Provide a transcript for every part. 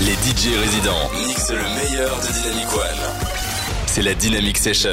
Les DJ résidents mixent le meilleur de Dynamic One. C'est la Dynamic Session.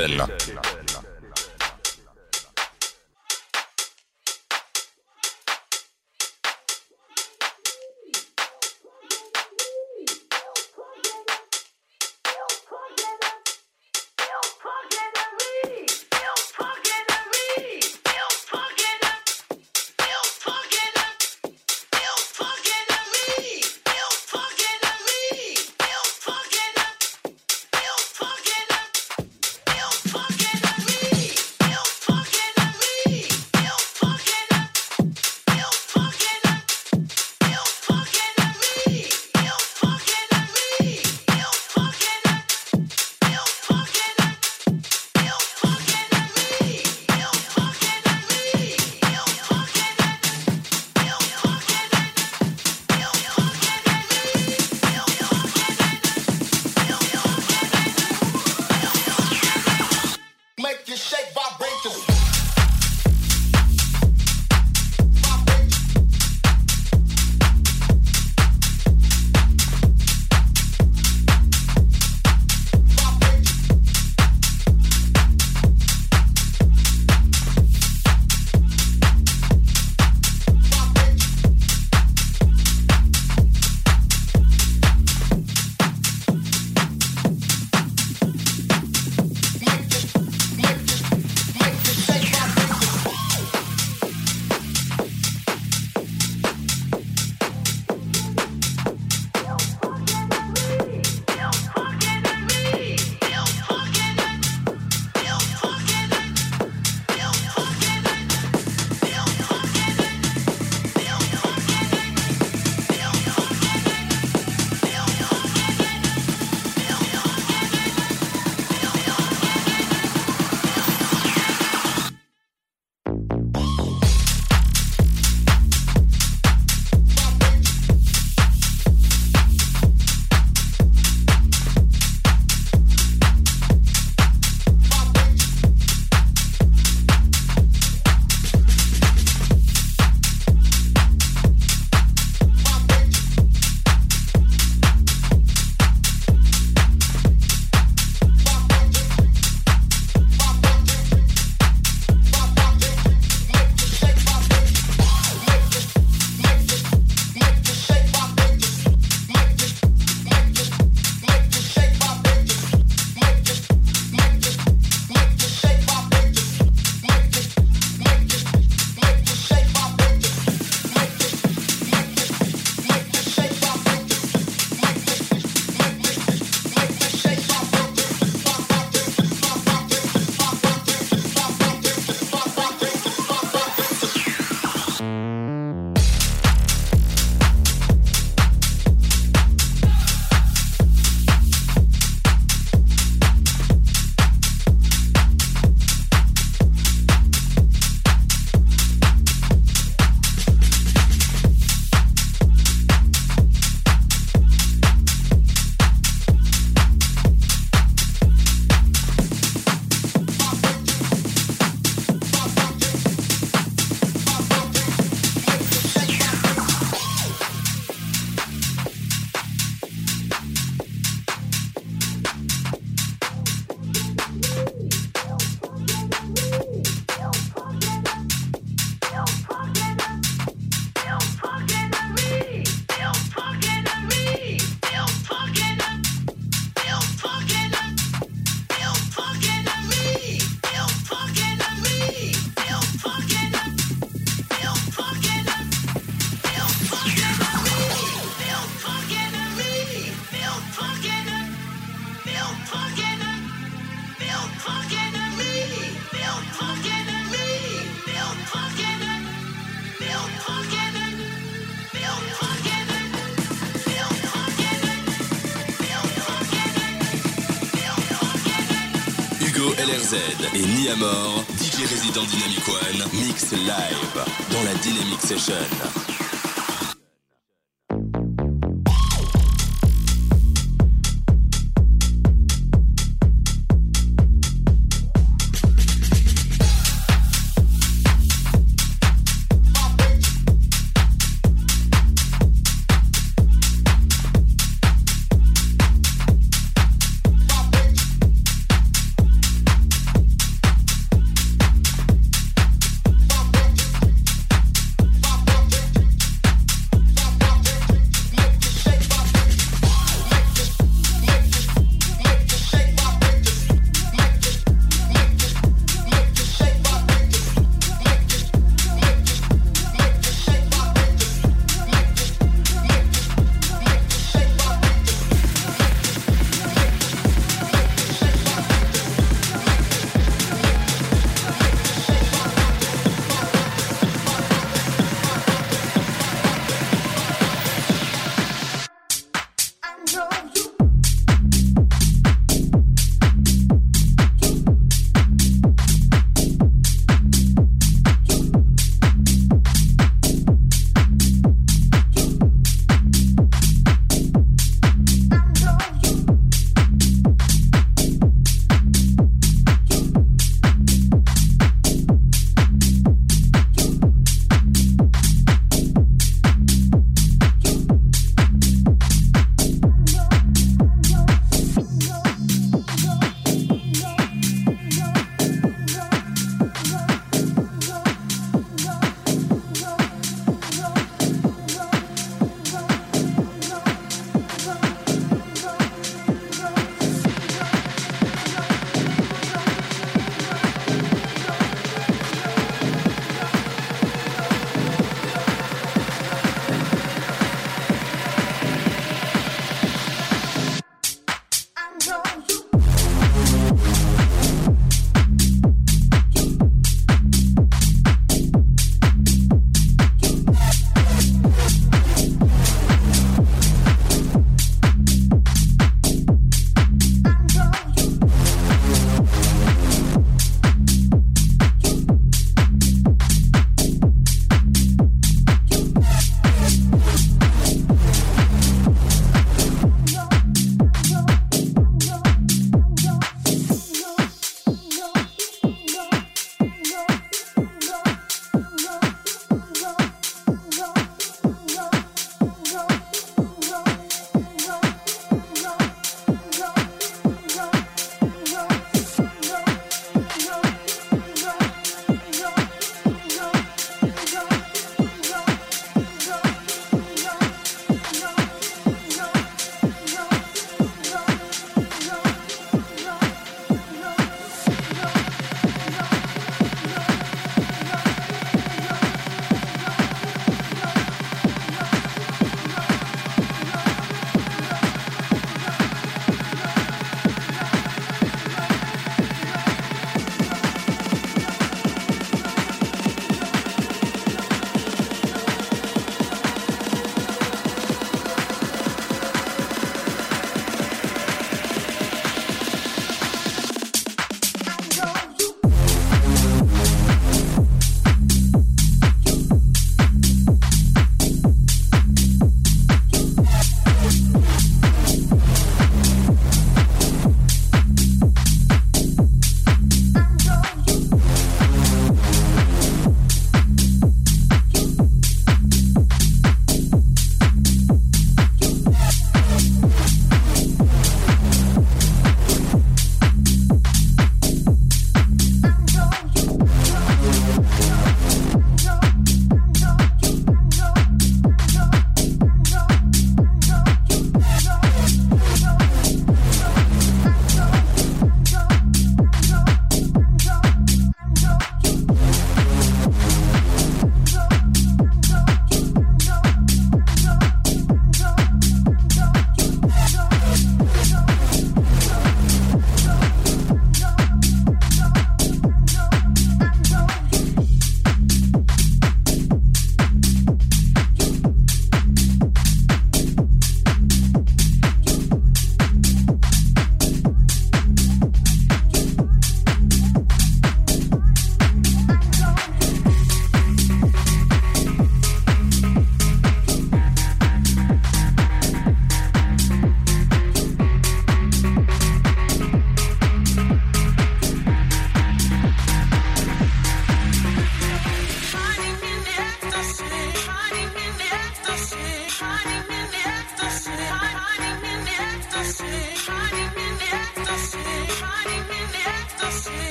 Et Niamor, DJ résident Dynamic One, mix live dans la Dynamic Session.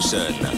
Station.